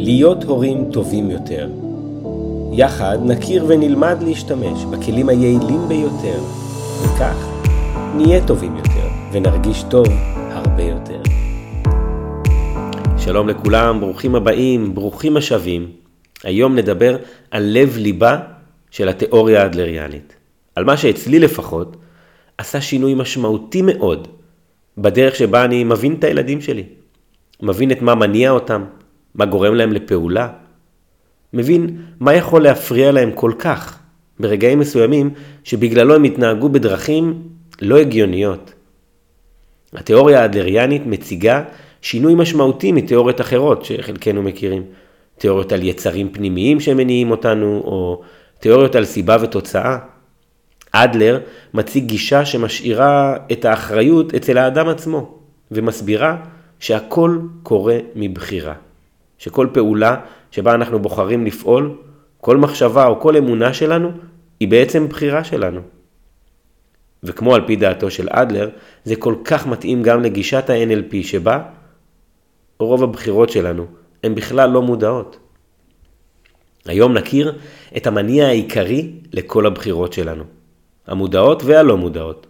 להיות הורים טובים יותר. יחד נכיר ונלמד להשתמש בכלים היעילים ביותר, וכך נהיה טובים יותר ונרגיש טוב הרבה יותר. שלום לכולם, ברוכים הבאים, ברוכים השבים. היום נדבר על לב ליבה של התיאוריה האדלריאנית. על מה שאצלי לפחות עשה שינוי משמעותי מאוד בדרך שבה אני מבין את הילדים שלי. מבין את מה מניע אותם, מה גורם להם לפעולה. מבין מה יכול להפריע להם כל כך ברגעים מסוימים שבגללו הם התנהגו בדרכים לא הגיוניות. התיאוריה האדלריאנית מציגה שינוי משמעותי מתיאוריות אחרות שחלקנו מכירים. תיאוריות על יצרים פנימיים שמניעים אותנו, או תיאוריות על סיבה ותוצאה. אדלר מציג גישה שמשאירה את האחריות אצל האדם עצמו, ומסבירה שהכל קורה מבחירה. שכל פעולה שבה אנחנו בוחרים לפעול, כל מחשבה או כל אמונה שלנו, היא בעצם בחירה שלנו. וכמו על פי דעתו של אדלר, זה כל כך מתאים גם לגישת ה-NLP שבה רוב הבחירות שלנו הן בכלל לא מודעות. היום נכיר את המניע העיקרי לכל הבחירות שלנו, המודעות והלא מודעות.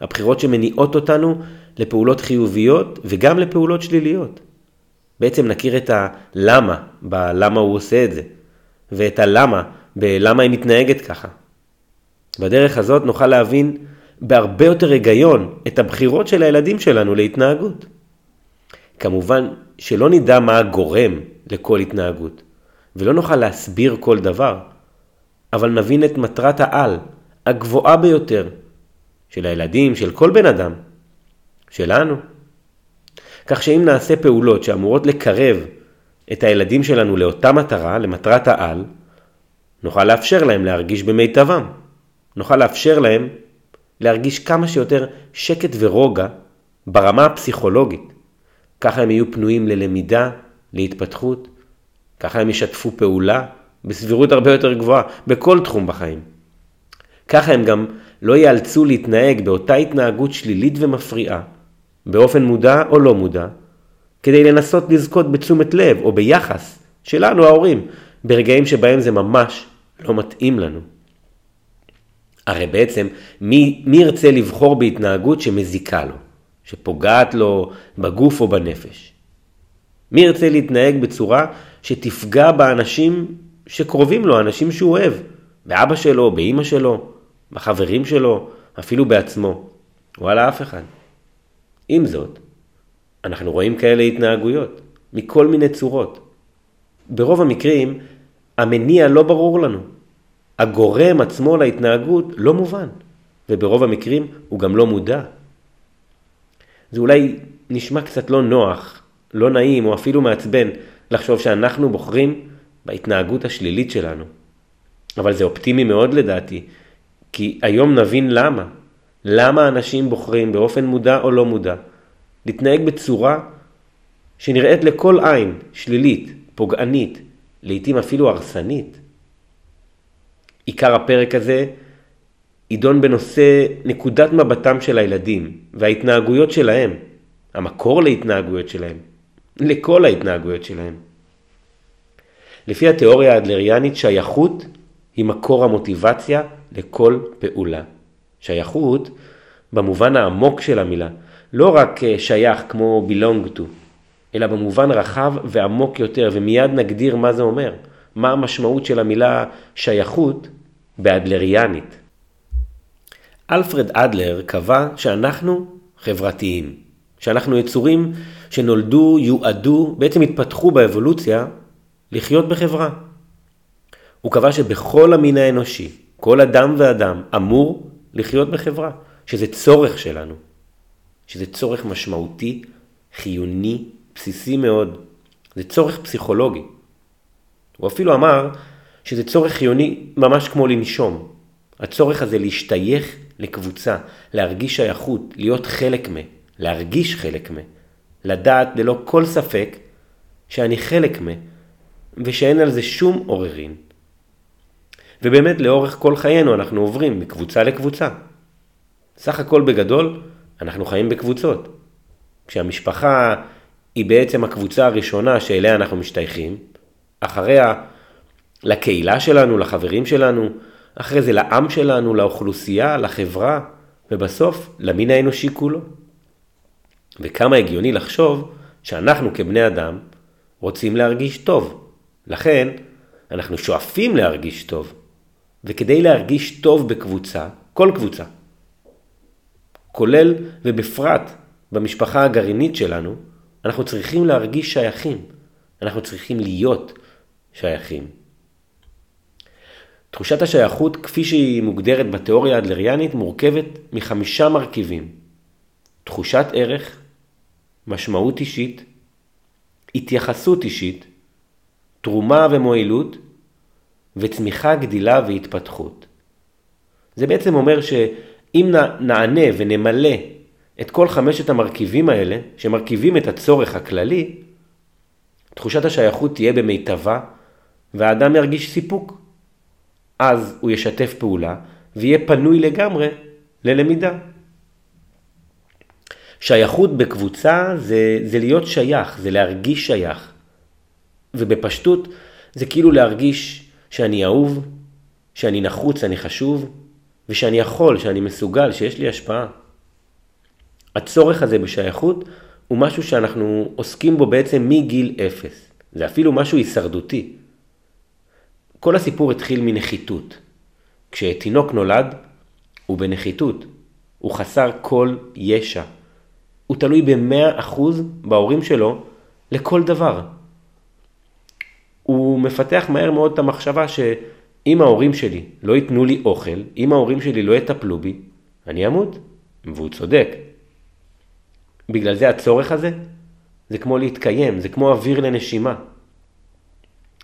הבחירות שמניעות אותנו לפעולות חיוביות וגם לפעולות שליליות. בעצם נכיר את הלמה בלמה הוא עושה את זה, ואת הלמה בלמה היא מתנהגת ככה. בדרך הזאת נוכל להבין בהרבה יותר היגיון את הבחירות של הילדים שלנו להתנהגות. כמובן שלא נדע מה הגורם לכל התנהגות, ולא נוכל להסביר כל דבר, אבל נבין את מטרת העל, הגבוהה ביותר, של הילדים, של כל בן אדם, שלנו. כך שאם נעשה פעולות שאמורות לקרב את הילדים שלנו לאותה מטרה, למטרת העל, נוכל לאפשר להם להרגיש במיטבם. נוכל לאפשר להם להרגיש כמה שיותר שקט ורוגע ברמה הפסיכולוגית. ככה הם יהיו פנויים ללמידה, להתפתחות, ככה הם ישתפו פעולה בסבירות הרבה יותר גבוהה בכל תחום בחיים. ככה הם גם לא ייאלצו להתנהג באותה התנהגות שלילית ומפריעה, באופן מודע או לא מודע, כדי לנסות לזכות בתשומת לב או ביחס שלנו ההורים, ברגעים שבהם זה ממש לא מתאים לנו. הרי בעצם מי, מי ירצה לבחור בהתנהגות שמזיקה לו, שפוגעת לו בגוף או בנפש? מי ירצה להתנהג בצורה שתפגע באנשים שקרובים לו, אנשים שהוא אוהב, באבא שלו, באימא שלו, בחברים שלו, אפילו בעצמו, וואלה אף אחד. עם זאת, אנחנו רואים כאלה התנהגויות, מכל מיני צורות. ברוב המקרים, המניע לא ברור לנו. הגורם עצמו להתנהגות לא מובן, וברוב המקרים הוא גם לא מודע. זה אולי נשמע קצת לא נוח, לא נעים או אפילו מעצבן לחשוב שאנחנו בוחרים בהתנהגות השלילית שלנו. אבל זה אופטימי מאוד לדעתי, כי היום נבין למה. למה אנשים בוחרים באופן מודע או לא מודע להתנהג בצורה שנראית לכל עין שלילית, פוגענית, לעתים אפילו הרסנית. עיקר הפרק הזה יידון בנושא נקודת מבטם של הילדים וההתנהגויות שלהם, המקור להתנהגויות שלהם, לכל ההתנהגויות שלהם. לפי התיאוריה האדלריאנית שייכות היא מקור המוטיבציה לכל פעולה. שייכות במובן העמוק של המילה, לא רק אה, שייך כמו belong to, אלא במובן רחב ועמוק יותר, ומיד נגדיר מה זה אומר, מה המשמעות של המילה שייכות באדלריאנית. אלפרד אדלר קבע שאנחנו חברתיים, שאנחנו יצורים שנולדו, יועדו, בעצם התפתחו באבולוציה לחיות בחברה. הוא קבע שבכל המין האנושי, כל אדם ואדם אמור לחיות בחברה, שזה צורך שלנו, שזה צורך משמעותי, חיוני, בסיסי מאוד, זה צורך פסיכולוגי. הוא אפילו אמר שזה צורך חיוני ממש כמו לנשום. הצורך הזה להשתייך לקבוצה, להרגיש שייכות, להיות חלק מ, להרגיש חלק מ, לדעת ללא כל ספק שאני חלק מ, ושאין על זה שום עוררין. ובאמת לאורך כל חיינו אנחנו עוברים מקבוצה לקבוצה. סך הכל בגדול, אנחנו חיים בקבוצות. כשהמשפחה היא בעצם הקבוצה הראשונה שאליה אנחנו משתייכים, אחריה לקהילה שלנו, לחברים שלנו, אחרי זה לעם שלנו, לאוכלוסייה, לחברה, ובסוף למין האנושי כולו. וכמה הגיוני לחשוב שאנחנו כבני אדם רוצים להרגיש טוב. לכן, אנחנו שואפים להרגיש טוב. וכדי להרגיש טוב בקבוצה, כל קבוצה, כולל ובפרט במשפחה הגרעינית שלנו, אנחנו צריכים להרגיש שייכים. אנחנו צריכים להיות שייכים. תחושת השייכות, כפי שהיא מוגדרת בתיאוריה האדלריאנית, מורכבת מחמישה מרכיבים. תחושת ערך, משמעות אישית, התייחסות אישית, תרומה ומועילות, וצמיחה, גדילה והתפתחות. זה בעצם אומר שאם נענה ונמלא את כל חמשת המרכיבים האלה, שמרכיבים את הצורך הכללי, תחושת השייכות תהיה במיטבה, והאדם ירגיש סיפוק. אז הוא ישתף פעולה, ויהיה פנוי לגמרי ללמידה. שייכות בקבוצה זה, זה להיות שייך, זה להרגיש שייך. ובפשטות זה כאילו להרגיש שאני אהוב, שאני נחוץ, אני חשוב, ושאני יכול, שאני מסוגל, שיש לי השפעה. הצורך הזה בשייכות הוא משהו שאנחנו עוסקים בו בעצם מגיל אפס. זה אפילו משהו הישרדותי. כל הסיפור התחיל מנחיתות. כשתינוק נולד, הוא בנחיתות. הוא חסר כל ישע. הוא תלוי במאה אחוז בהורים שלו לכל דבר. מפתח מהר מאוד את המחשבה שאם ההורים שלי לא ייתנו לי אוכל, אם ההורים שלי לא יטפלו בי, אני אמות. והוא צודק. בגלל זה הצורך הזה, זה כמו להתקיים, זה כמו אוויר לנשימה.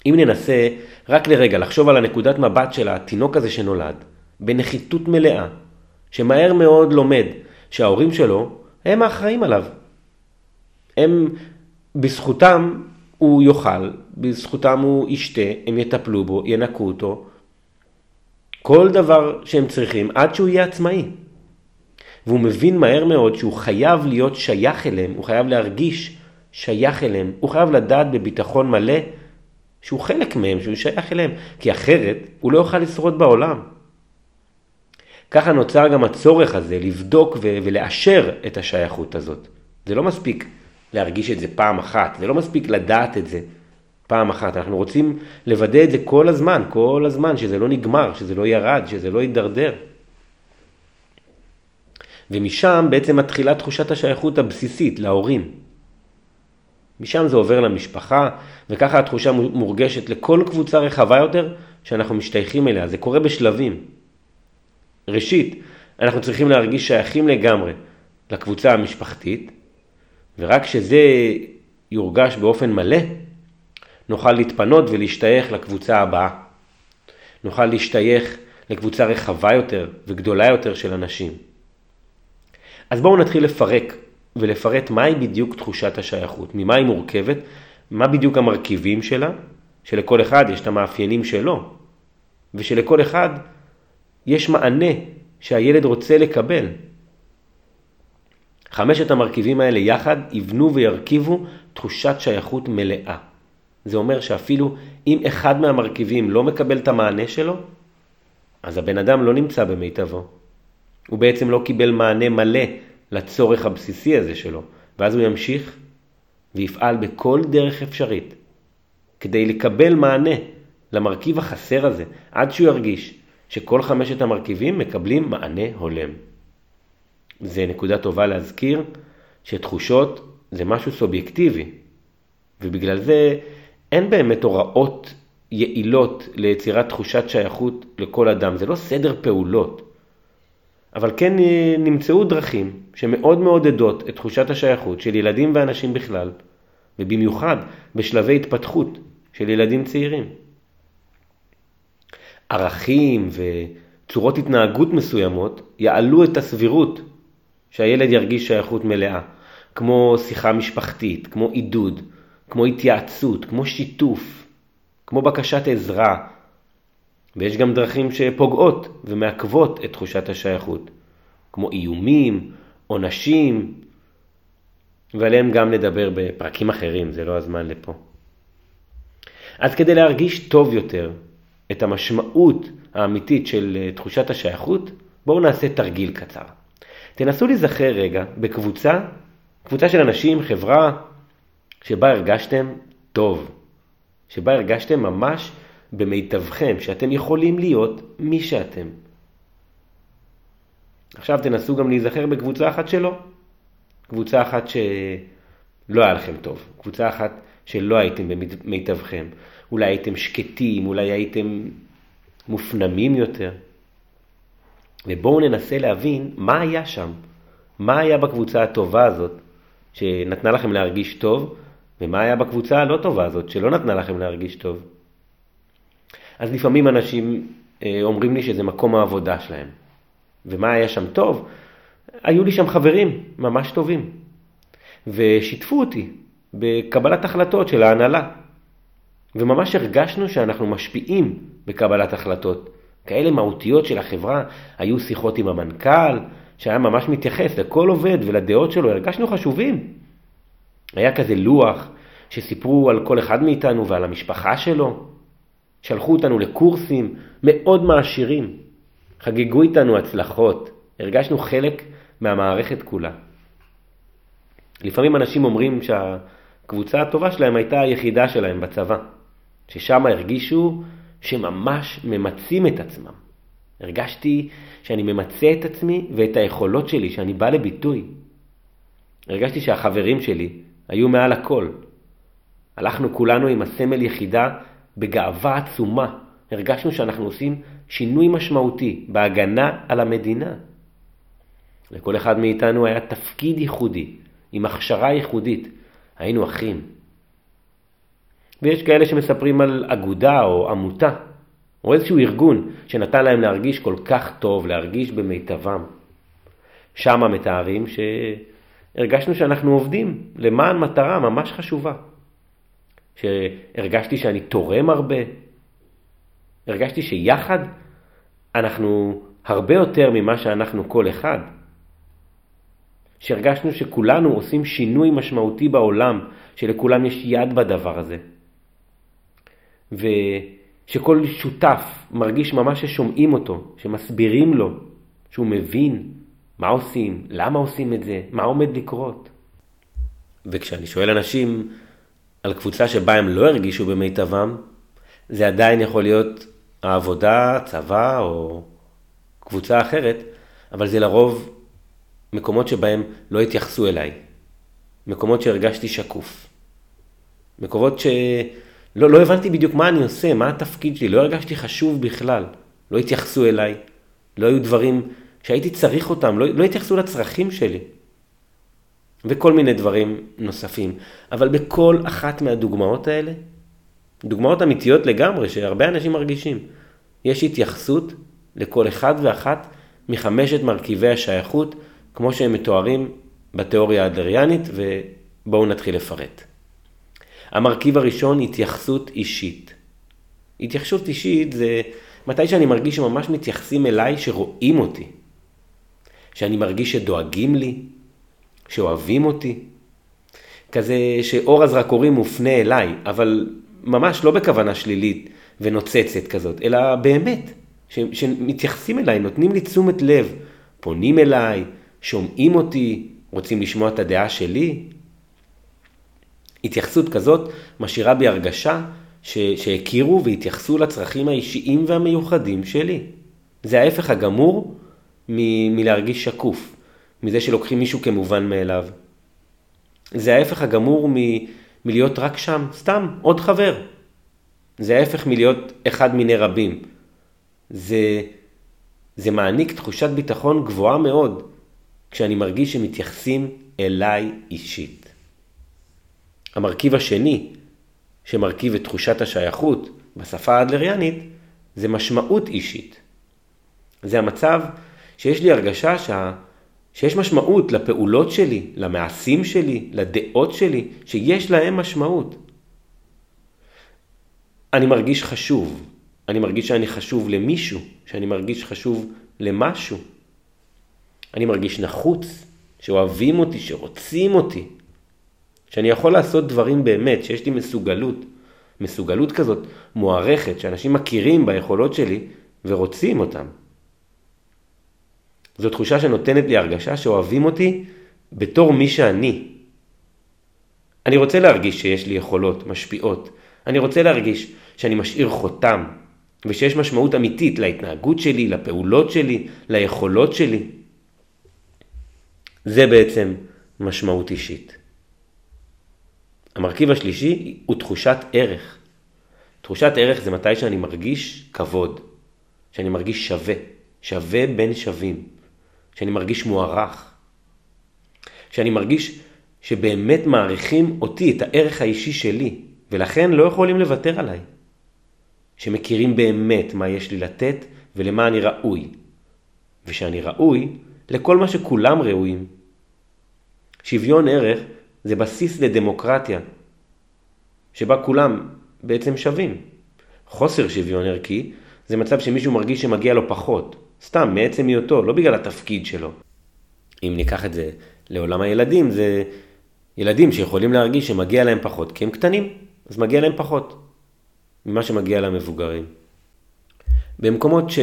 אם ננסה רק לרגע לחשוב על הנקודת מבט של התינוק הזה שנולד, בנחיתות מלאה, שמהר מאוד לומד שההורים שלו הם האחראים עליו. הם, בזכותם הוא יאכל, בזכותם הוא ישתה, הם יטפלו בו, ינקו אותו. כל דבר שהם צריכים עד שהוא יהיה עצמאי. והוא מבין מהר מאוד שהוא חייב להיות שייך אליהם, הוא חייב להרגיש שייך אליהם, הוא חייב לדעת בביטחון מלא שהוא חלק מהם, שהוא שייך אליהם, כי אחרת הוא לא יוכל לשרוד בעולם. ככה נוצר גם הצורך הזה לבדוק ולאשר את השייכות הזאת. זה לא מספיק להרגיש את זה פעם אחת, זה לא מספיק לדעת את זה פעם אחת. אנחנו רוצים לוודא את זה כל הזמן, כל הזמן, שזה לא נגמר, שזה לא ירד, שזה לא יידרדר. ומשם בעצם מתחילה תחושת השייכות הבסיסית להורים. משם זה עובר למשפחה, וככה התחושה מורגשת לכל קבוצה רחבה יותר שאנחנו משתייכים אליה. זה קורה בשלבים. ראשית, אנחנו צריכים להרגיש שייכים לגמרי לקבוצה המשפחתית, ורק כשזה יורגש באופן מלא, נוכל להתפנות ולהשתייך לקבוצה הבאה. נוכל להשתייך לקבוצה רחבה יותר וגדולה יותר של אנשים. אז בואו נתחיל לפרק ולפרט מהי בדיוק תחושת השייכות, ממה היא מורכבת, מה בדיוק המרכיבים שלה, שלכל אחד יש את המאפיינים שלו, ושלכל אחד יש מענה שהילד רוצה לקבל. חמשת המרכיבים האלה יחד יבנו וירכיבו תחושת שייכות מלאה. זה אומר שאפילו אם אחד מהמרכיבים לא מקבל את המענה שלו, אז הבן אדם לא נמצא במיטבו. הוא בעצם לא קיבל מענה מלא לצורך הבסיסי הזה שלו, ואז הוא ימשיך ויפעל בכל דרך אפשרית כדי לקבל מענה למרכיב החסר הזה, עד שהוא ירגיש שכל חמשת המרכיבים מקבלים מענה הולם. זה נקודה טובה להזכיר שתחושות זה משהו סובייקטיבי, ובגלל זה אין באמת הוראות יעילות ליצירת תחושת שייכות לכל אדם, זה לא סדר פעולות. אבל כן אה, נמצאו דרכים שמאוד מעודדות את תחושת השייכות של ילדים ואנשים בכלל, ובמיוחד בשלבי התפתחות של ילדים צעירים. ערכים וצורות התנהגות מסוימות יעלו את הסבירות שהילד ירגיש שייכות מלאה, כמו שיחה משפחתית, כמו עידוד, כמו התייעצות, כמו שיתוף, כמו בקשת עזרה, ויש גם דרכים שפוגעות ומעכבות את תחושת השייכות, כמו איומים, עונשים, ועליהם גם נדבר בפרקים אחרים, זה לא הזמן לפה. אז כדי להרגיש טוב יותר את המשמעות האמיתית של אה, תחושת השייכות, בואו נעשה תרגיל קצר. תנסו להיזכר רגע בקבוצה, קבוצה של אנשים, חברה, שבה הרגשתם טוב, שבה הרגשתם ממש במיטבכם, שאתם יכולים להיות מי שאתם. עכשיו תנסו גם להיזכר בקבוצה אחת שלא. קבוצה אחת שלא היה לכם טוב, קבוצה אחת שלא הייתם במיטבכם. אולי הייתם שקטים, אולי הייתם מופנמים יותר. ובואו ננסה להבין מה היה שם, מה היה בקבוצה הטובה הזאת שנתנה לכם להרגיש טוב, ומה היה בקבוצה הלא טובה הזאת שלא נתנה לכם להרגיש טוב. אז לפעמים אנשים אה, אומרים לי שזה מקום העבודה שלהם. ומה היה שם טוב? היו לי שם חברים ממש טובים, ושיתפו אותי בקבלת החלטות של ההנהלה. וממש הרגשנו שאנחנו משפיעים בקבלת החלטות. כאלה מהותיות של החברה, היו שיחות עם המנכ"ל, שהיה ממש מתייחס לכל עובד ולדעות שלו, הרגשנו חשובים. היה כזה לוח שסיפרו על כל אחד מאיתנו ועל המשפחה שלו. שלחו אותנו לקורסים מאוד מעשירים. חגגו איתנו הצלחות. הרגשנו חלק מהמערכת כולה. לפעמים אנשים אומרים שהקבוצה הטובה שלהם הייתה היחידה שלהם בצבא, ששם הרגישו שממש ממצים את עצמם. הרגשתי שאני ממצה את עצמי ואת היכולות שלי, שאני בא לביטוי. הרגשתי שהחברים שלי היו מעל הכל. הלכנו כולנו עם הסמל יחידה בגאווה עצומה. הרגשנו שאנחנו עושים שינוי משמעותי בהגנה על המדינה. לכל אחד מאיתנו היה תפקיד ייחודי, עם הכשרה ייחודית. היינו אחים. ויש כאלה שמספרים על אגודה או עמותה, או איזשהו ארגון שנתן להם להרגיש כל כך טוב, להרגיש במיטבם. שם מתארים שהרגשנו שאנחנו עובדים למען מטרה ממש חשובה. שהרגשתי שאני תורם הרבה, הרגשתי שיחד אנחנו הרבה יותר ממה שאנחנו כל אחד. שהרגשנו שכולנו עושים שינוי משמעותי בעולם, שלכולם יש יד בדבר הזה. ושכל שותף מרגיש ממש ששומעים אותו, שמסבירים לו, שהוא מבין מה עושים, למה עושים את זה, מה עומד לקרות. וכשאני שואל אנשים על קבוצה שבה הם לא הרגישו במיטבם, זה עדיין יכול להיות העבודה, צבא או קבוצה אחרת, אבל זה לרוב מקומות שבהם לא התייחסו אליי. מקומות שהרגשתי שקוף. מקומות שלא לא הבנתי בדיוק מה אני עושה, מה התפקיד שלי, לא הרגשתי חשוב בכלל. לא התייחסו אליי, לא היו דברים שהייתי צריך אותם, לא, לא התייחסו לצרכים שלי. וכל מיני דברים נוספים. אבל בכל אחת מהדוגמאות האלה, דוגמאות אמיתיות לגמרי, שהרבה אנשים מרגישים, יש התייחסות לכל אחד ואחת מחמשת מרכיבי השייכות, כמו שהם מתוארים בתיאוריה האדלריאנית, ובואו נתחיל לפרט. המרכיב הראשון, התייחסות אישית. התייחסות אישית זה מתי שאני מרגיש שממש מתייחסים אליי, שרואים אותי. שאני מרגיש שדואגים לי, שאוהבים אותי. כזה שאור הזרקורים מופנה אליי, אבל ממש לא בכוונה שלילית ונוצצת כזאת, אלא באמת, ש, שמתייחסים אליי, נותנים לי תשומת לב, פונים אליי, שומעים אותי, רוצים לשמוע את הדעה שלי. התייחסות כזאת משאירה בי הרגשה ש, שהכירו והתייחסו לצרכים האישיים והמיוחדים שלי. זה ההפך הגמור מ, מלהרגיש שקוף. מזה שלוקחים מישהו כמובן מאליו. זה ההפך הגמור מ, מלהיות רק שם, סתם, עוד חבר. זה ההפך מלהיות אחד מיני רבים. זה, זה מעניק תחושת ביטחון גבוהה מאוד, כשאני מרגיש שמתייחסים אליי אישית. המרכיב השני, שמרכיב את תחושת השייכות בשפה האדלריאנית, זה משמעות אישית. זה המצב שיש לי הרגשה שה... שיש משמעות לפעולות שלי, למעשים שלי, לדעות שלי, שיש להם משמעות. אני מרגיש חשוב, אני מרגיש שאני חשוב למישהו, שאני מרגיש חשוב למשהו. אני מרגיש נחוץ, שאוהבים אותי, שרוצים אותי, שאני יכול לעשות דברים באמת, שיש לי מסוגלות, מסוגלות כזאת מוערכת, שאנשים מכירים ביכולות שלי ורוצים אותם. זו תחושה שנותנת לי הרגשה שאוהבים אותי בתור מי שאני. אני רוצה להרגיש שיש לי יכולות משפיעות. אני רוצה להרגיש שאני משאיר חותם, ושיש משמעות אמיתית להתנהגות שלי, לפעולות שלי, ליכולות שלי. זה בעצם משמעות אישית. המרכיב השלישי הוא תחושת ערך. תחושת ערך זה מתי שאני מרגיש כבוד, שאני מרגיש שווה, שווה בין שווים, שאני מרגיש מוערך, שאני מרגיש שבאמת מעריכים אותי, את הערך האישי שלי, ולכן לא יכולים לוותר עליי. שמכירים באמת מה יש לי לתת ולמה אני ראוי, ושאני ראוי לכל מה שכולם ראויים. שוויון ערך זה בסיס לדמוקרטיה, שבה כולם בעצם שווים. חוסר שוויון ערכי זה מצב שמישהו מרגיש שמגיע לו פחות, סתם מעצם היותו, לא בגלל התפקיד שלו. אם ניקח את זה לעולם הילדים, זה ילדים שיכולים להרגיש שמגיע להם פחות כי הם קטנים, אז מגיע להם פחות ממה שמגיע למבוגרים. במקומות ש...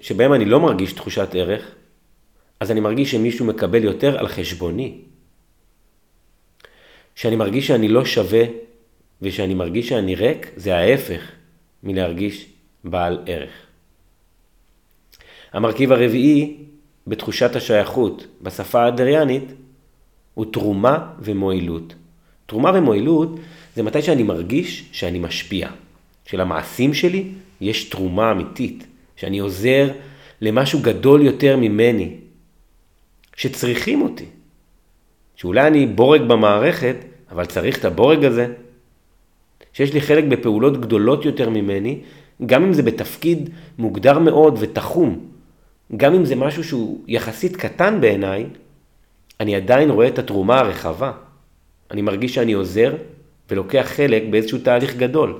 שבהם אני לא מרגיש תחושת ערך, אז אני מרגיש שמישהו מקבל יותר על חשבוני. שאני מרגיש שאני לא שווה ושאני מרגיש שאני ריק, זה ההפך מלהרגיש בעל ערך. המרכיב הרביעי בתחושת השייכות בשפה האדריאנית הוא תרומה ומועילות. תרומה ומועילות זה מתי שאני מרגיש שאני משפיע, שלמעשים שלי יש תרומה אמיתית, שאני עוזר למשהו גדול יותר ממני, שצריכים אותי. שאולי אני בורג במערכת, אבל צריך את הבורג הזה. שיש לי חלק בפעולות גדולות יותר ממני, גם אם זה בתפקיד מוגדר מאוד ותחום, גם אם זה משהו שהוא יחסית קטן בעיניי, אני עדיין רואה את התרומה הרחבה. אני מרגיש שאני עוזר ולוקח חלק באיזשהו תהליך גדול.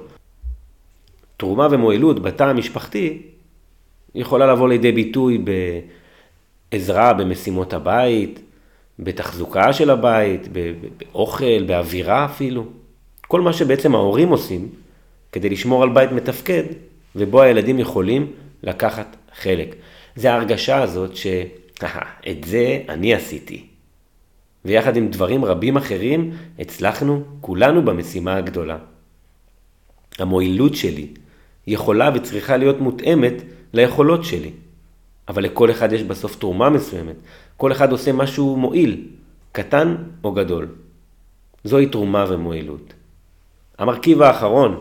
תרומה ומועילות בתא המשפחתי יכולה לבוא לידי ביטוי בעזרה במשימות הבית, בתחזוקה של הבית, באוכל, באווירה אפילו. כל מה שבעצם ההורים עושים כדי לשמור על בית מתפקד, ובו הילדים יכולים לקחת חלק. זה ההרגשה הזאת שאת זה אני עשיתי. ויחד עם דברים רבים אחרים, הצלחנו כולנו במשימה הגדולה. המועילות שלי יכולה וצריכה להיות מותאמת ליכולות שלי. אבל לכל אחד יש בסוף תרומה מסוימת. כל אחד עושה משהו מועיל, קטן או גדול. זוהי תרומה ומועילות. המרכיב האחרון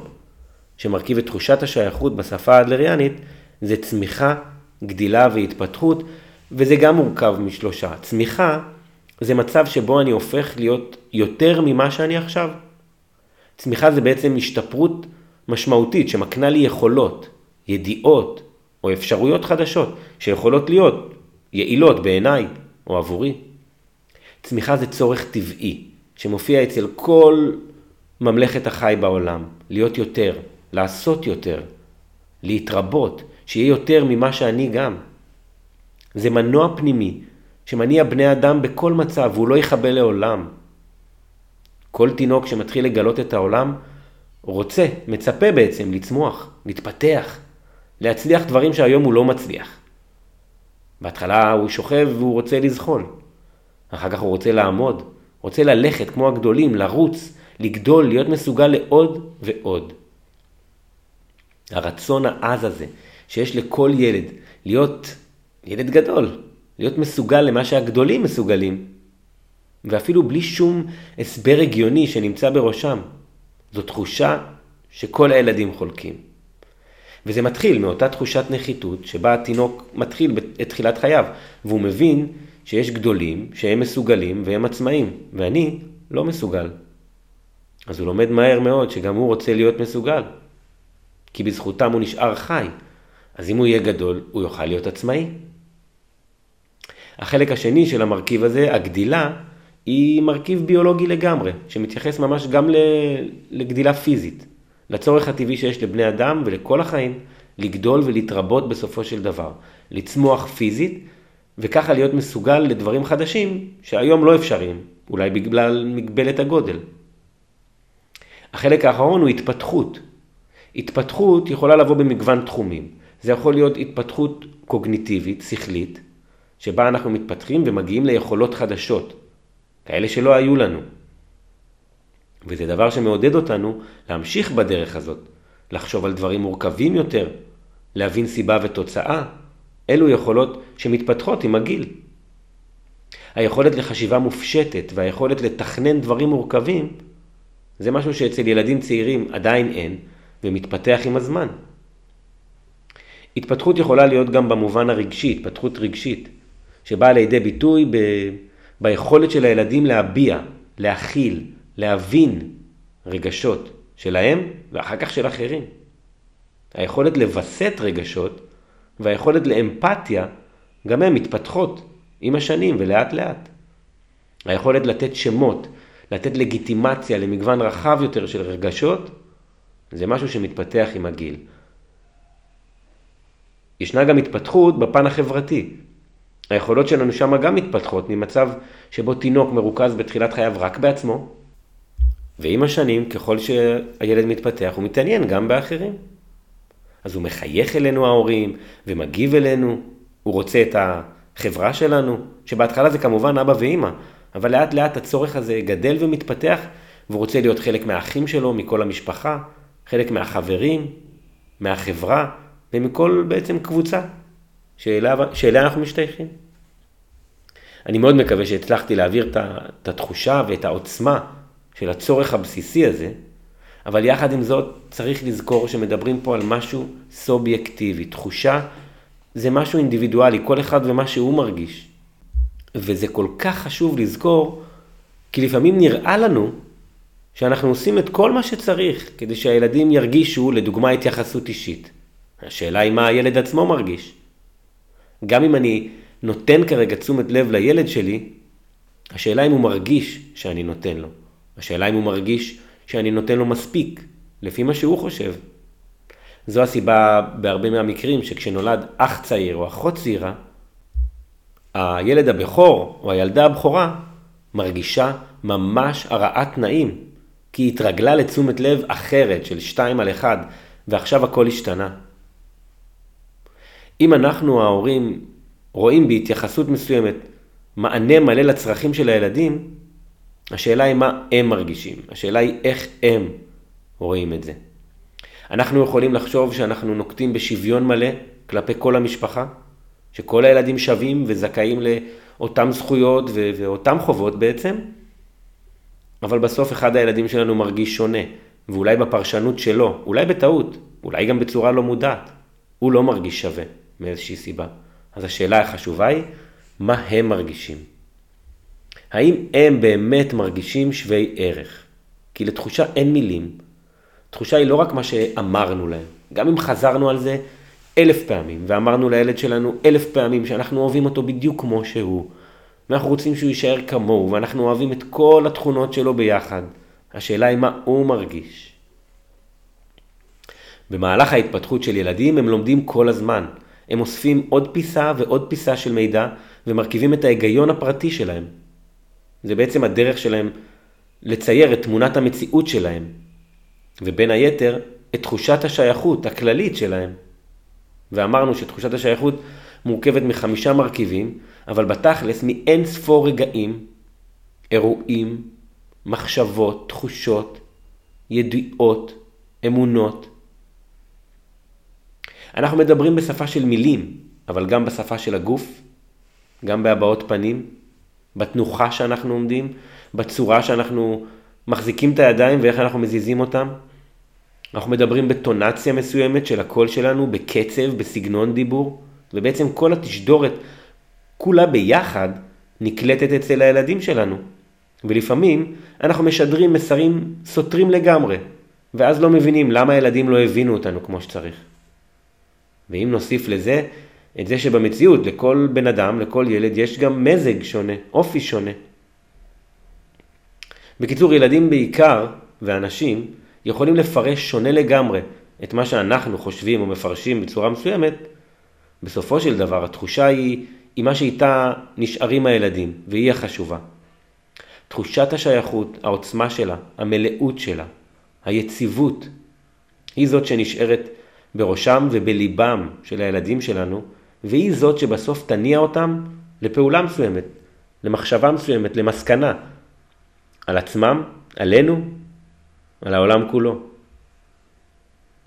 שמרכיב את תחושת השייכות בשפה האדלריאנית זה צמיחה, גדילה והתפתחות, וזה גם מורכב משלושה. צמיחה זה מצב שבו אני הופך להיות יותר ממה שאני עכשיו. צמיחה זה בעצם השתפרות משמעותית שמקנה לי יכולות, ידיעות או אפשרויות חדשות שיכולות להיות יעילות בעיניי או עבורי. צמיחה זה צורך טבעי שמופיע אצל כל ממלכת החי בעולם, להיות יותר, לעשות יותר, להתרבות, שיהיה יותר ממה שאני גם. זה מנוע פנימי שמניע בני אדם בכל מצב והוא לא יכבה לעולם. כל תינוק שמתחיל לגלות את העולם רוצה, מצפה בעצם לצמוח, להתפתח, להצליח דברים שהיום הוא לא מצליח. בהתחלה הוא שוכב והוא רוצה לזחול. אחר כך הוא רוצה לעמוד, רוצה ללכת כמו הגדולים, לרוץ, לגדול, להיות מסוגל לעוד ועוד. הרצון העז הזה שיש לכל ילד להיות ילד גדול, להיות מסוגל למה שהגדולים מסוגלים, ואפילו בלי שום הסבר הגיוני שנמצא בראשם. זו תחושה שכל הילדים חולקים. וזה מתחיל מאותה תחושת נחיתות שבה התינוק מתחיל את תחילת חייו, והוא מבין שיש גדולים שהם מסוגלים והם עצמאים, ואני לא מסוגל. אז הוא לומד מהר מאוד שגם הוא רוצה להיות מסוגל. כי בזכותם הוא נשאר חי. אז אם הוא יהיה גדול, הוא יוכל להיות עצמאי. החלק השני של המרכיב הזה, הגדילה, היא מרכיב ביולוגי לגמרי, שמתייחס ממש גם לגדילה פיזית, לצורך הטבעי שיש לבני אדם ולכל החיים, לגדול ולהתרבות בסופו של דבר, לצמוח פיזית, וככה להיות מסוגל לדברים חדשים שהיום לא אפשריים, אולי בגלל מגבלת הגודל. החלק האחרון הוא התפתחות, התפתחות יכולה לבוא במגוון תחומים. זה יכול להיות התפתחות קוגניטיבית, שכלית, שבה אנחנו מתפתחים ומגיעים ליכולות חדשות, כאלה שלא היו לנו. וזה דבר שמעודד אותנו להמשיך בדרך הזאת, לחשוב על דברים מורכבים יותר, להבין סיבה ותוצאה. אלו יכולות שמתפתחות עם הגיל. היכולת לחשיבה מופשטת והיכולת לתכנן דברים מורכבים, זה משהו שאצל ילדים צעירים עדיין אין, ומתפתח עם הזמן. התפתחות יכולה להיות גם במובן הרגשי, התפתחות רגשית, שבאה לידי ביטוי ב... ביכולת של הילדים להביע, להכיל, להבין רגשות שלהם ואחר כך של אחרים. היכולת לווסת רגשות והיכולת לאמפתיה גם הן מתפתחות עם השנים ולאט לאט. היכולת לתת שמות, לתת לגיטימציה למגוון רחב יותר של רגשות, זה משהו שמתפתח עם הגיל. ישנה גם התפתחות בפן החברתי. היכולות שלנו שם גם מתפתחות ממצב שבו תינוק מרוכז בתחילת חייו רק בעצמו, ועם השנים, ככל שהילד מתפתח, הוא מתעניין גם באחרים. אז הוא מחייך אלינו ההורים, ומגיב אלינו, הוא רוצה את החברה שלנו, שבהתחלה זה כמובן אבא ואימא, אבל לאט לאט הצורך הזה גדל ומתפתח, והוא רוצה להיות חלק מהאחים שלו, מכל המשפחה, חלק מהחברים, מהחברה, ומכל בעצם קבוצה שאליה, אנחנו משתייכים. אני מאוד מקווה שהצלחתי להעביר את התחושה ואת העוצמה של הצורך הבסיסי הזה, אבל יחד עם זאת צריך לזכור שמדברים פה על משהו סובייקטיבי. תחושה זה משהו אינדיבידואלי, כל אחד ומה שהוא מרגיש. וזה כל כך חשוב לזכור, כי לפעמים נראה לנו שאנחנו עושים את כל מה שצריך כדי שהילדים ירגישו, לדוגמה, התייחסות אישית. השאלה היא מה הילד עצמו מרגיש. גם אם אני נותן כרגע תשומת לב לילד שלי, השאלה אם הוא מרגיש שאני נותן לו. השאלה אם הוא מרגיש שאני נותן לו מספיק, לפי מה שהוא חושב. זו הסיבה בהרבה מהמקרים שכשנולד אח צעיר או אחות צעירה, הילד הבכור או הילדה הבכורה מרגישה ממש הרעת תנאים, כי היא התרגלה לתשומת לב אחרת של שתיים על אחד, ועכשיו הכל השתנה. אם אנחנו ההורים רואים בהתייחסות מסוימת מענה מלא לצרכים של הילדים, השאלה היא מה הם מרגישים, השאלה היא איך הם רואים את זה. אנחנו יכולים לחשוב שאנחנו נוקטים בשוויון מלא כלפי כל המשפחה, שכל הילדים שווים וזכאים לאותן זכויות ואותן חובות בעצם, אבל בסוף אחד הילדים שלנו מרגיש שונה, ואולי בפרשנות שלו, אולי בטעות, אולי גם בצורה לא מודעת, הוא לא מרגיש שווה מאיזושהי סיבה. אז השאלה החשובה היא, מה הם מרגישים? האם הם באמת מרגישים שווי ערך? כי לתחושה אין מילים. תחושה היא לא רק מה שאמרנו להם, גם אם חזרנו על זה אלף פעמים, ואמרנו לילד שלנו אלף פעמים שאנחנו אוהבים אותו בדיוק כמו שהוא, ואנחנו רוצים שהוא יישאר כמוהו, ואנחנו אוהבים את כל התכונות שלו ביחד. השאלה היא מה הוא מרגיש. במהלך ההתפתחות של ילדים הם לומדים כל הזמן. הם אוספים עוד פיסה ועוד פיסה של מידע ומרכיבים את ההיגיון הפרטי שלהם. זה בעצם הדרך שלהם לצייר את תמונת המציאות שלהם, ובין היתר את תחושת השייכות הכללית שלהם. ואמרנו שתחושת השייכות מורכבת מחמישה מרכיבים, אבל בתכלס מאין ספור רגעים, אירועים, מחשבות, תחושות, ידיעות, אמונות. אנחנו מדברים בשפה של מילים, אבל גם בשפה של הגוף, גם בהבעות פנים, בתנוחה שאנחנו עומדים, בצורה שאנחנו מחזיקים את הידיים ואיך אנחנו מזיזים אותם. אנחנו מדברים בטונציה מסוימת של הקול שלנו, בקצב, בסגנון דיבור, ובעצם כל התשדורת כולה ביחד נקלטת אצל הילדים שלנו. ולפעמים אנחנו משדרים מסרים סותרים לגמרי, ואז לא מבינים למה הילדים לא הבינו אותנו כמו שצריך. ואם נוסיף לזה את זה שבמציאות לכל בן אדם, לכל ילד, יש גם מזג שונה, אופי שונה. בקיצור, ילדים בעיקר, ואנשים, יכולים לפרש שונה לגמרי את מה שאנחנו חושבים או מפרשים בצורה מסוימת, בסופו של דבר התחושה היא, היא מה שאיתה נשארים הילדים, והיא החשובה. תחושת השייכות, העוצמה שלה, המלאות שלה, היציבות, היא זאת שנשארת בראשם ובליבם של הילדים שלנו, והיא זאת שבסוף תניע אותם לפעולה מסוימת, למחשבה מסוימת, למסקנה, על עצמם, עלינו, על העולם כולו.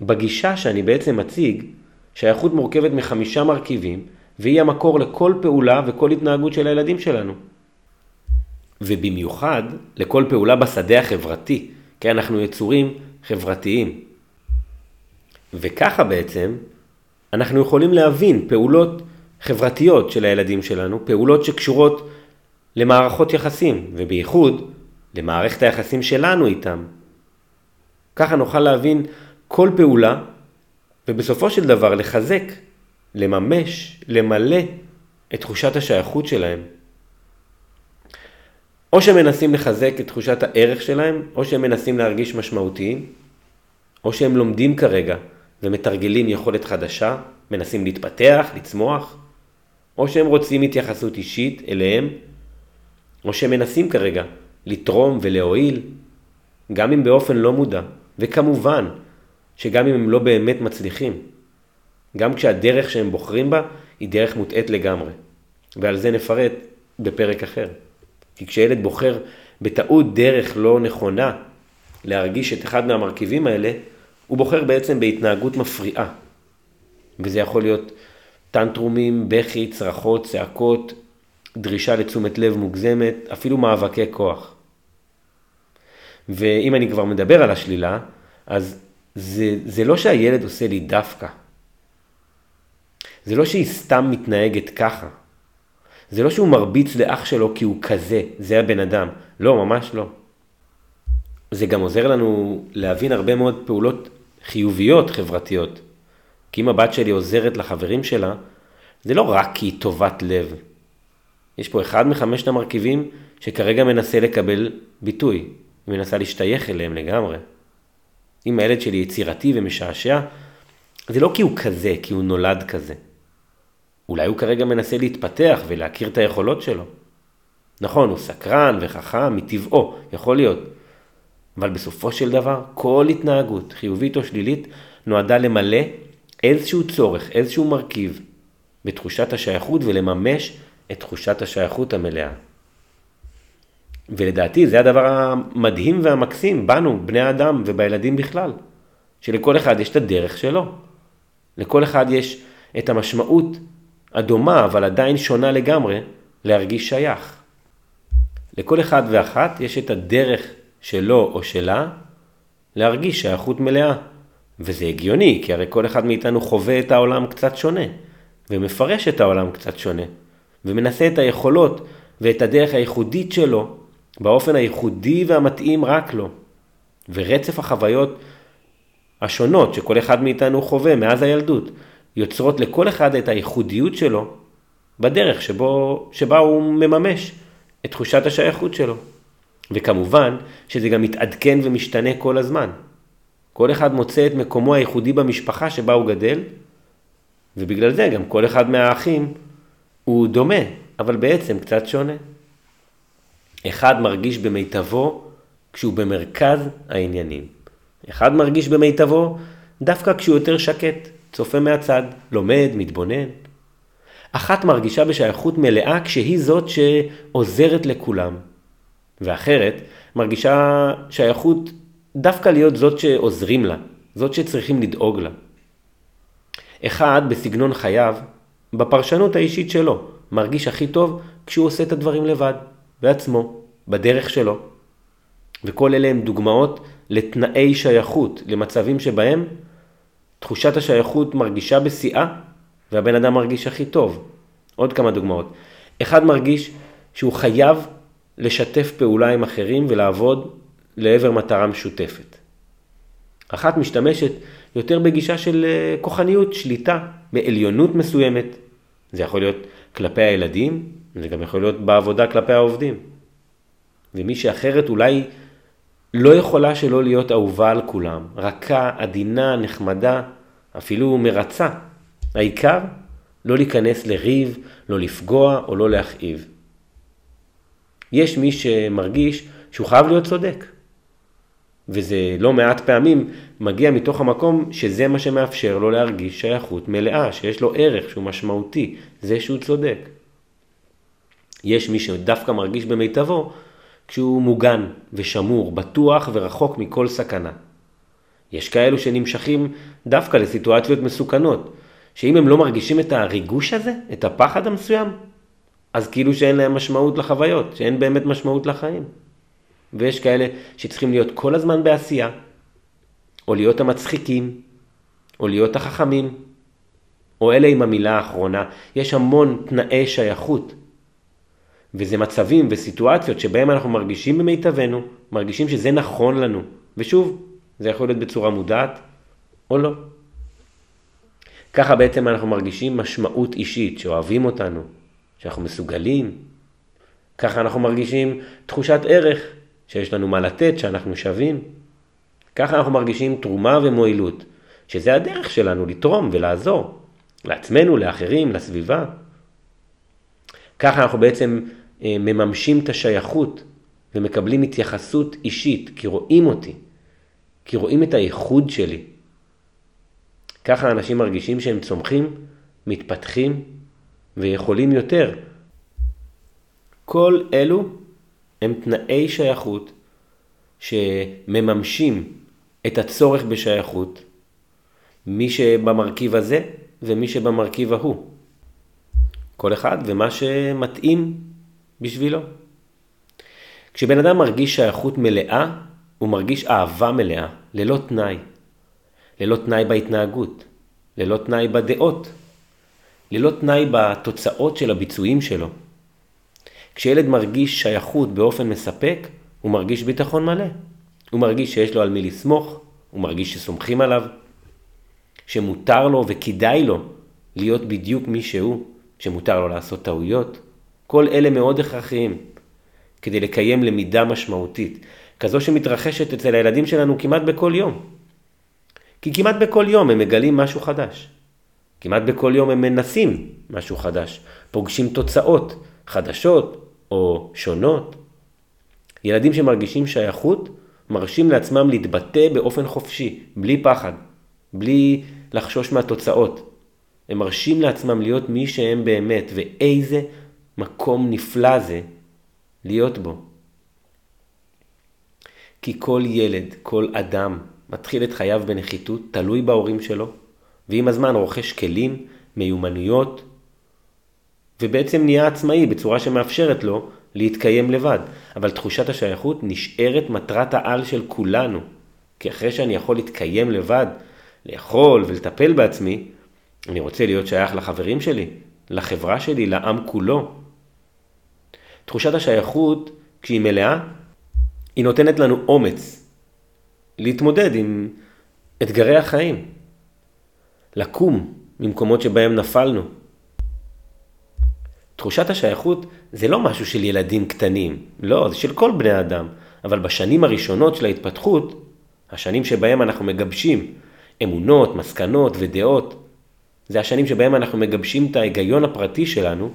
בגישה שאני בעצם מציג, שייכות מורכבת מחמישה מרכיבים, והיא המקור לכל פעולה וכל התנהגות של הילדים שלנו. ובמיוחד לכל פעולה בשדה החברתי, כי אנחנו יצורים חברתיים. וככה בעצם אנחנו יכולים להבין פעולות חברתיות של הילדים שלנו, פעולות שקשורות למערכות יחסים, ובייחוד למערכת היחסים שלנו איתם. ככה נוכל להבין כל פעולה, ובסופו של דבר לחזק, לממש, למלא את תחושת השייכות שלהם. או שהם מנסים לחזק את תחושת הערך שלהם, או שהם מנסים להרגיש משמעותיים, או שהם לומדים כרגע ומתרגלים יכולת חדשה, מנסים להתפתח, לצמוח, או שהם רוצים התייחסות אישית אליהם, או שהם מנסים כרגע לתרום ולהועיל, גם אם באופן לא מודע, וכמובן שגם אם הם לא באמת מצליחים, גם כשהדרך שהם בוחרים בה היא דרך מוטעית לגמרי, ועל זה נפרט בפרק אחר. כי כשילד בוחר בטעות דרך לא נכונה להרגיש את אחד מהמרכיבים האלה, הוא בוחר בעצם בהתנהגות מפריעה. וזה יכול להיות טנטרומים, בכי, צרחות, צעקות, דרישה לתשומת לב מוגזמת, אפילו מאבקי כוח. ואם אני כבר מדבר על השלילה, אז זה, זה לא שהילד עושה לי דווקא. זה לא שהיא סתם מתנהגת ככה. זה לא שהוא מרביץ לאח שלו כי הוא כזה, זה הבן אדם. לא, ממש לא. זה גם עוזר לנו להבין הרבה מאוד פעולות חיוביות חברתיות. כי אם הבת שלי עוזרת לחברים שלה, זה לא רק כי היא טובת לב. יש פה אחד מחמשת המרכיבים שכרגע מנסה לקבל ביטוי. היא מנסה להשתייך אליהם לגמרי. אם הילד שלי יצירתי ומשעשע, זה לא כי הוא כזה, כי הוא נולד כזה. אולי הוא כרגע מנסה להתפתח ולהכיר את היכולות שלו. נכון, הוא סקרן וחכם מטבעו, יכול להיות. אבל בסופו של דבר, כל התנהגות, חיובית או שלילית, נועדה למלא איזשהו צורך, איזשהו מרכיב בתחושת השייכות ולממש את תחושת השייכות המלאה. ולדעתי זה הדבר המדהים והמקסים בנו, בני האדם ובילדים בכלל, שלכל אחד יש את הדרך שלו. לכל אחד יש את המשמעות הדומה אבל עדיין שונה לגמרי להרגיש שייך. לכל אחד ואחת יש את הדרך שלו או שלה להרגיש שייכות מלאה. וזה הגיוני, כי הרי כל אחד מאיתנו חווה את העולם קצת שונה, ומפרש את העולם קצת שונה, ומנסה את היכולות ואת הדרך הייחודית שלו באופן הייחודי והמתאים רק לו. ורצף החוויות השונות שכל אחד מאיתנו חווה מאז הילדות, יוצרות לכל אחד את הייחודיות שלו בדרך שבו, שבה הוא מממש את תחושת השייכות שלו. וכמובן שזה גם מתעדכן ומשתנה כל הזמן. כל אחד מוצא את מקומו הייחודי במשפחה שבה הוא גדל, ובגלל זה גם כל אחד מהאחים הוא דומה, אבל בעצם קצת שונה. אחד מרגיש במיטבו כשהוא במרכז העניינים. אחד מרגיש במיטבו דווקא כשהוא יותר שקט, צופה מהצד, לומד, מתבונן. אחת מרגישה בשייכות מלאה כשהיא זאת שעוזרת לכולם, ואחרת מרגישה שייכות דווקא להיות זאת שעוזרים לה, זאת שצריכים לדאוג לה. אחד בסגנון חייו, בפרשנות האישית שלו, מרגיש הכי טוב כשהוא עושה את הדברים לבד, בעצמו, בדרך שלו. וכל אלה הם דוגמאות לתנאי שייכות, למצבים שבהם תחושת השייכות מרגישה בשיאה והבן אדם מרגיש הכי טוב. עוד כמה דוגמאות. אחד מרגיש שהוא חייב לשתף פעולה עם אחרים ולעבוד לעבר מטרה משותפת. אחת משתמשת יותר בגישה של אה, כוחניות, שליטה, בעליונות מסוימת. זה יכול להיות כלפי הילדים, זה גם יכול להיות בעבודה כלפי העובדים. ומי שאחרת אולי לא יכולה שלא להיות אהובה על כולם, רכה, עדינה, נחמדה, אפילו מרצה. העיקר לא להיכנס לריב, לא לפגוע או לא להכאיב. יש מי שמרגיש שהוא חייב להיות צודק. וזה לא מעט פעמים מגיע מתוך המקום שזה מה שמאפשר לו להרגיש שייכות מלאה, שיש לו ערך, שהוא משמעותי, זה שהוא צודק. יש מי שדווקא מרגיש במיטבו כשהוא מוגן ושמור, בטוח ורחוק מכל סכנה. יש כאלו שנמשכים דווקא לסיטואציות מסוכנות, שאם הם לא מרגישים את הריגוש הזה, את הפחד המסוים, אז כאילו שאין להם משמעות לחוויות, שאין באמת משמעות לחיים. ויש כאלה שצריכים להיות כל הזמן בעשייה, או להיות המצחיקים, או להיות החכמים, או אלה עם המילה האחרונה. יש המון תנאי שייכות. וזה מצבים וסיטואציות שבהם אנחנו מרגישים במיטבנו, מרגישים שזה נכון לנו. ושוב, זה יכול להיות בצורה מודעת או לא. ככה בעצם אנחנו מרגישים משמעות אישית, שאוהבים אותנו, שאנחנו מסוגלים. ככה אנחנו מרגישים תחושת ערך, שיש לנו מה לתת, שאנחנו שווים. ככה אנחנו מרגישים תרומה ומועילות, שזה הדרך שלנו לתרום ולעזור, לעצמנו, לאחרים, לסביבה. ככה אנחנו בעצם אה, מממשים את השייכות ומקבלים התייחסות אישית, כי רואים אותי, כי רואים את הייחוד שלי. ככה אנשים מרגישים שהם צומחים, מתפתחים ויכולים יותר. כל אלו הם תנאי שייכות שמממשים את הצורך בשייכות, מי שבמרכיב הזה ומי שבמרכיב ההוא. כל אחד ומה שמתאים בשבילו. כשבן אדם מרגיש שייכות מלאה, הוא מרגיש אהבה מלאה, ללא תנאי. ללא תנאי בהתנהגות, ללא תנאי בדעות, ללא תנאי בתוצאות של הביצועים שלו. כשילד מרגיש שייכות באופן מספק, הוא מרגיש ביטחון מלא. הוא מרגיש שיש לו על מי לסמוך, הוא מרגיש שסומכים עליו, שמותר לו וכדאי לו להיות בדיוק מי שהוא, שמותר לו לעשות טעויות. כל אלה מאוד הכרחיים כדי לקיים למידה משמעותית, כזו שמתרחשת אצל הילדים שלנו כמעט בכל יום. כי כמעט בכל יום הם מגלים משהו חדש. כמעט בכל יום הם מנסים משהו חדש, פוגשים תוצאות חדשות או שונות. ילדים שמרגישים שייכות מרשים לעצמם להתבטא באופן חופשי, בלי פחד, בלי לחשוש מהתוצאות. הם מרשים לעצמם להיות מי שהם באמת, ואיזה מקום נפלא זה להיות בו. כי כל ילד, כל אדם, מתחיל את חייו בנחיתות, תלוי בהורים שלו, ועם הזמן רוכש כלים, מיומנויות, ובעצם נהיה עצמאי בצורה שמאפשרת לו להתקיים לבד. אבל תחושת השייכות נשארת מטרת העל של כולנו. כי אחרי שאני יכול להתקיים לבד, לאכול ולטפל בעצמי, אני רוצה להיות שייך לחברים שלי, לחברה שלי, לעם כולו. תחושת השייכות, כשהיא מלאה, היא נותנת לנו אומץ להתמודד עם אתגרי החיים, לקום ממקומות שבהם נפלנו. תחושת השייכות זה לא משהו של ילדים קטנים, לא, זה של כל בני אדם, אבל בשנים הראשונות של ההתפתחות, השנים שבהם אנחנו מגבשים אמונות, מסקנות ודעות, זה השנים שבהם אנחנו מגבשים את ההיגיון הפרטי שלנו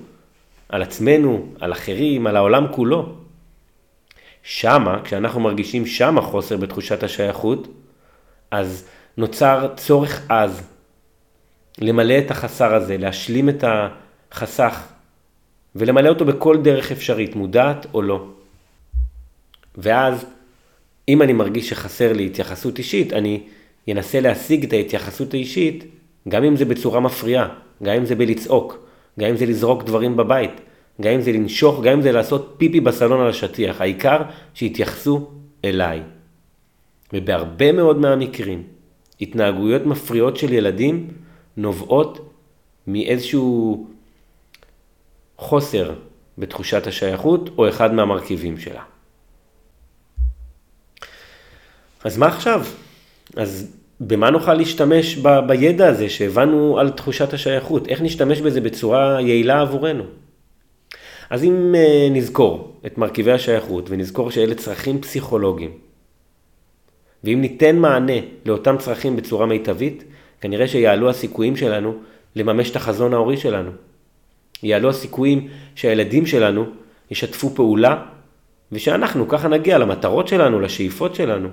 על עצמנו, על אחרים, על העולם כולו. שמה, כשאנחנו מרגישים שמה חוסר בתחושת השייכות, אז נוצר צורך עז למלא את החסר הזה, להשלים את החסך ולמלא אותו בכל דרך אפשרית, מודעת או לא. ואז, אם אני מרגיש שחסר לי התייחסות אישית, אני אנסה להשיג את ההתייחסות האישית, גם אם זה בצורה מפריעה, גם אם זה בלצעוק, גם אם זה לזרוק דברים בבית, גם אם זה לנשוך, גם אם זה לעשות פיפי בסלון על השטיח, העיקר שיתייחסו אליי. ובהרבה מאוד מהמקרים, התנהגויות מפריעות של ילדים נובעות מאיזשהו חוסר בתחושת השייכות או אחד מהמרכיבים שלה. אז מה עכשיו? אז במה נוכל להשתמש ב- בידע הזה שהבנו על תחושת השייכות? איך נשתמש בזה בצורה יעילה עבורנו? אז אם uh, נזכור את מרכיבי השייכות ונזכור שאלה צרכים פסיכולוגיים, ואם ניתן מענה לאותם צרכים בצורה מיטבית, כנראה שיעלו הסיכויים שלנו לממש את החזון ההורי שלנו. יעלו הסיכויים שהילדים שלנו ישתפו פעולה, ושאנחנו ככה נגיע למטרות שלנו, לשאיפות שלנו.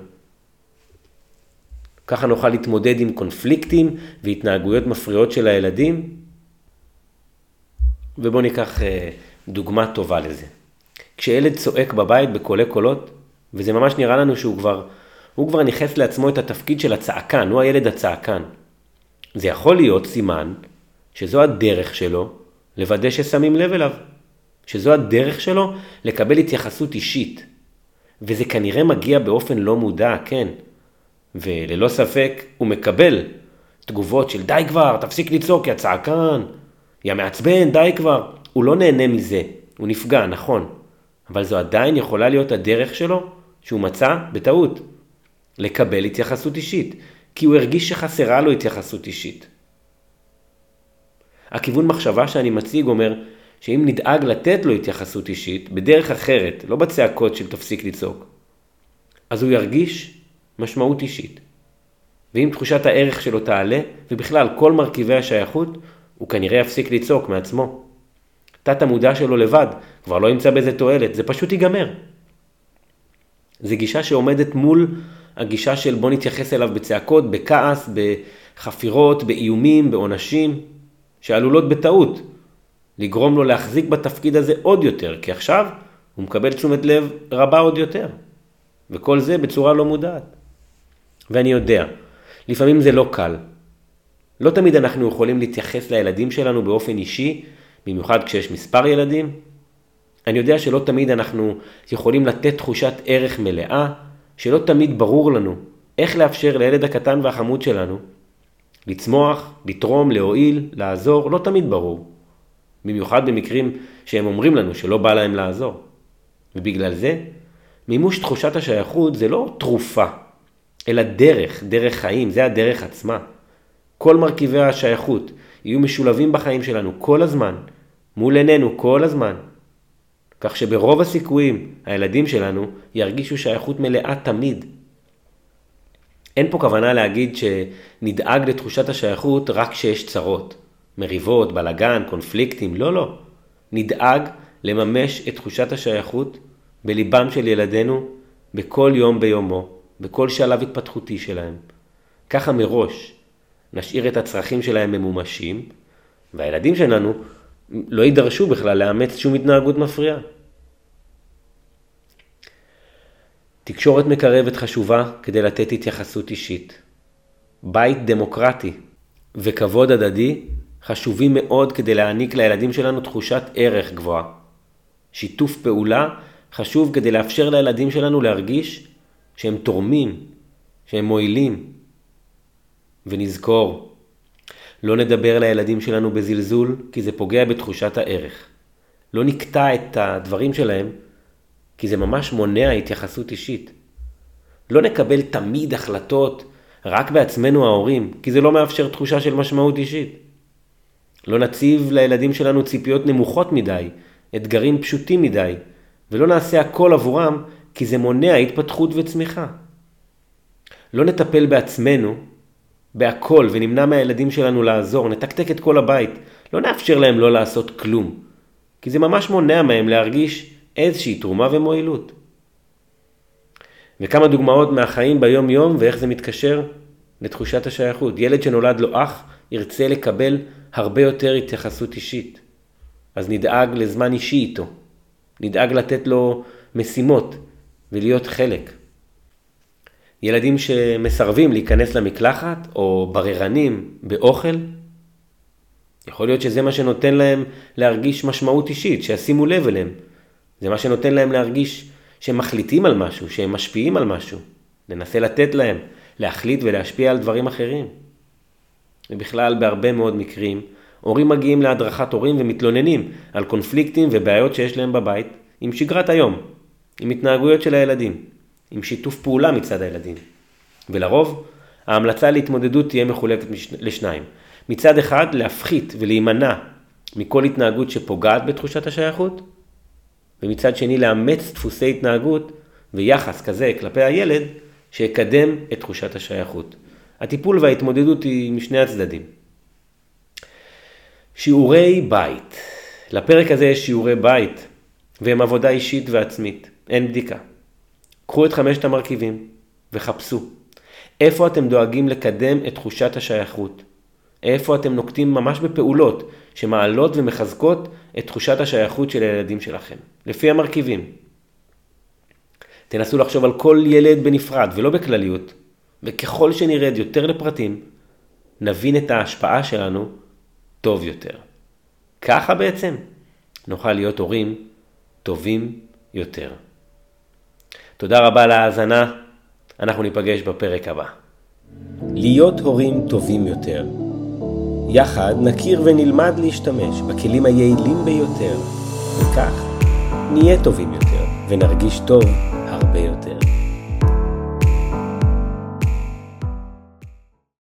ככה נוכל להתמודד עם קונפליקטים והתנהגויות מפריעות של הילדים. ובואו ניקח אה, דוגמה טובה לזה. כשילד צועק בבית בקולי קולות, וזה ממש נראה לנו שהוא כבר, הוא כבר ניכס לעצמו את התפקיד של הצעקן, הוא הילד הצעקן. זה יכול להיות סימן שזו הדרך שלו לוודא ששמים לב אליו. שזו הדרך שלו לקבל התייחסות אישית. וזה כנראה מגיע באופן לא מודע, כן. וללא ספק הוא מקבל תגובות של די כבר, תפסיק לצעוק, יא צעקן, יא מעצבן, די כבר. הוא לא נהנה מזה, הוא נפגע, נכון. אבל זו עדיין יכולה להיות הדרך שלו שהוא מצא בטעות. לקבל התייחסות אישית, כי הוא הרגיש שחסרה לו התייחסות אישית. הכיוון מחשבה שאני מציג אומר שאם נדאג לתת לו התייחסות אישית, בדרך אחרת, לא בצעקות של תפסיק לצעוק, אז הוא ירגיש משמעות אישית. ואם תחושת הערך שלו תעלה, ובכלל כל מרכיבי השייכות, הוא כנראה יפסיק לצעוק מעצמו. תת המודע שלו לבד כבר לא ימצא בזה תועלת, זה פשוט ייגמר. זו גישה שעומדת מול הגישה של בוא נתייחס אליו בצעקות, בכעס, בחפירות, באיומים, בעונשים, שעלולות בטעות לגרום לו להחזיק בתפקיד הזה עוד יותר, כי עכשיו הוא מקבל תשומת לב רבה עוד יותר. וכל זה בצורה לא מודעת. ואני יודע, לפעמים זה לא קל. לא תמיד אנחנו יכולים להתייחס לילדים שלנו באופן אישי, במיוחד כשיש מספר ילדים. אני יודע שלא תמיד אנחנו יכולים לתת תחושת ערך מלאה, שלא תמיד ברור לנו איך לאפשר לילד הקטן והחמוד שלנו לצמוח, לתרום, להועיל, לעזור, לא תמיד ברור. במיוחד במקרים שהם אומרים לנו שלא בא להם לעזור. ובגלל זה, מימוש תחושת השייכות זה לא תרופה, אלא דרך, דרך חיים, זה הדרך עצמה. כל מרכיבי השייכות יהיו משולבים בחיים שלנו כל הזמן, מול עינינו כל הזמן. כך שברוב הסיכויים הילדים שלנו ירגישו שייכות מלאה תמיד. אין פה כוונה להגיד שנדאג לתחושת השייכות רק כשיש צרות. מריבות, בלגן, קונפליקטים, לא, לא. נדאג לממש את תחושת השייכות בליבם של ילדינו בכל יום ביומו, בכל שלב התפתחותי שלהם. ככה מראש נשאיר את הצרכים שלהם ממומשים, והילדים שלנו לא יידרשו בכלל לאמץ שום התנהגות מפריעה. תקשורת מקרבת חשובה כדי לתת התייחסות אישית. בית דמוקרטי וכבוד הדדי חשובים מאוד כדי להעניק לילדים שלנו תחושת ערך גבוהה. שיתוף פעולה חשוב כדי לאפשר לילדים שלנו להרגיש שהם תורמים, שהם מועילים. ונזכור, לא נדבר לילדים שלנו בזלזול, כי זה פוגע בתחושת הערך. לא נקטע את הדברים שלהם, כי זה ממש מונע התייחסות אישית. לא נקבל תמיד החלטות רק בעצמנו ההורים, כי זה לא מאפשר תחושה של משמעות אישית. לא נציב לילדים שלנו ציפיות נמוכות מדי, אתגרים פשוטים מדי, ולא נעשה הכל עבורם כי זה מונע התפתחות וצמיחה. לא נטפל בעצמנו בהכל ונמנע מהילדים שלנו לעזור, נתקתק את כל הבית, לא נאפשר להם לא לעשות כלום, כי זה ממש מונע מהם להרגיש איזושהי תרומה ומועילות. וכמה דוגמאות מהחיים ביום יום ואיך זה מתקשר לתחושת השייכות. ילד שנולד לו אח ירצה לקבל הרבה יותר התייחסות אישית. אז נדאג לזמן אישי איתו. נדאג לתת לו משימות ולהיות חלק. ילדים שמסרבים להיכנס למקלחת או בררנים באוכל, יכול להיות שזה מה שנותן להם להרגיש משמעות אישית, שישימו לב אליהם. זה מה שנותן להם להרגיש שהם מחליטים על משהו, שהם משפיעים על משהו. ננסה לתת להם, להחליט ולהשפיע על דברים אחרים. ובכלל בהרבה מאוד מקרים, הורים מגיעים להדרכת הורים ומתלוננים על קונפליקטים ובעיות שיש להם בבית עם שגרת היום, עם התנהגויות של הילדים, עם שיתוף פעולה מצד הילדים. ולרוב, ההמלצה להתמודדות תהיה מחולקת לשניים. מצד אחד, להפחית ולהימנע מכל התנהגות שפוגעת בתחושת השייכות, ומצד שני, לאמץ דפוסי התנהגות ויחס כזה כלפי הילד, שיקדם את תחושת השייכות. הטיפול וההתמודדות היא משני הצדדים. שיעורי בית. לפרק הזה יש שיעורי בית, והם עבודה אישית ועצמית, אין בדיקה. קחו את חמשת המרכיבים וחפשו. איפה אתם דואגים לקדם את תחושת השייכות? איפה אתם נוקטים ממש בפעולות שמעלות ומחזקות את תחושת השייכות של הילדים שלכם, לפי המרכיבים. תנסו לחשוב על כל ילד בנפרד ולא בכלליות, וככל שנרד יותר לפרטים, נבין את ההשפעה שלנו טוב יותר. ככה בעצם נוכל להיות הורים טובים יותר. תודה רבה על ההאזנה, אנחנו ניפגש בפרק הבא. להיות הורים טובים יותר. יחד נכיר ונלמד להשתמש בכלים היעילים ביותר, וכך נהיה טובים יותר ונרגיש טוב הרבה יותר.